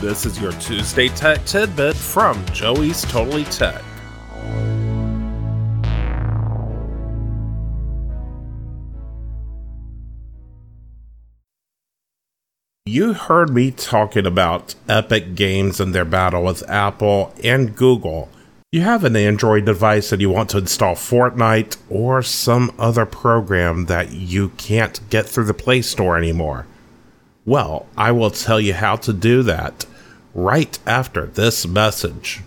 This is your Tuesday Tech Tidbit from Joey's Totally Tech. You heard me talking about Epic Games and their battle with Apple and Google. You have an Android device and you want to install Fortnite or some other program that you can't get through the Play Store anymore. Well, I will tell you how to do that right after this message.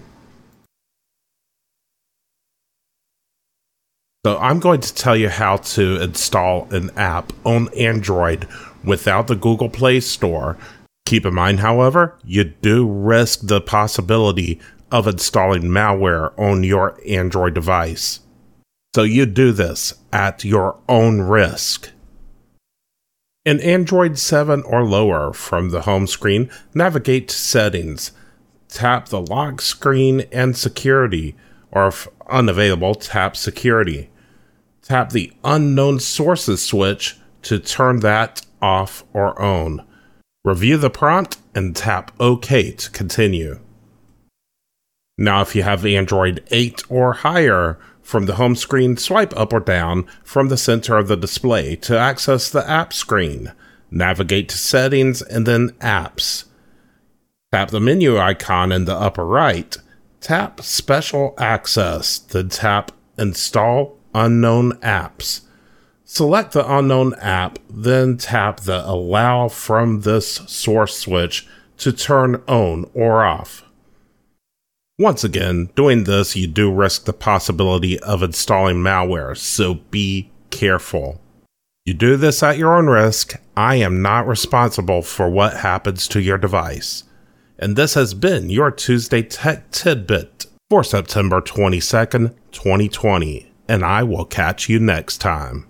So, I'm going to tell you how to install an app on Android without the Google Play Store. Keep in mind, however, you do risk the possibility of installing malware on your Android device. So, you do this at your own risk. In Android 7 or lower, from the home screen, navigate to Settings. Tap the lock screen and Security, or if unavailable, tap Security. Tap the Unknown Sources switch to turn that off or on. Review the prompt and tap OK to continue. Now, if you have Android 8 or higher, from the home screen, swipe up or down from the center of the display to access the app screen. Navigate to Settings and then Apps. Tap the menu icon in the upper right. Tap Special Access, then tap Install Unknown Apps. Select the unknown app, then tap the Allow from this source switch to turn on or off. Once again, doing this, you do risk the possibility of installing malware, so be careful. You do this at your own risk. I am not responsible for what happens to your device. And this has been your Tuesday Tech Tidbit for September 22nd, 2020. And I will catch you next time.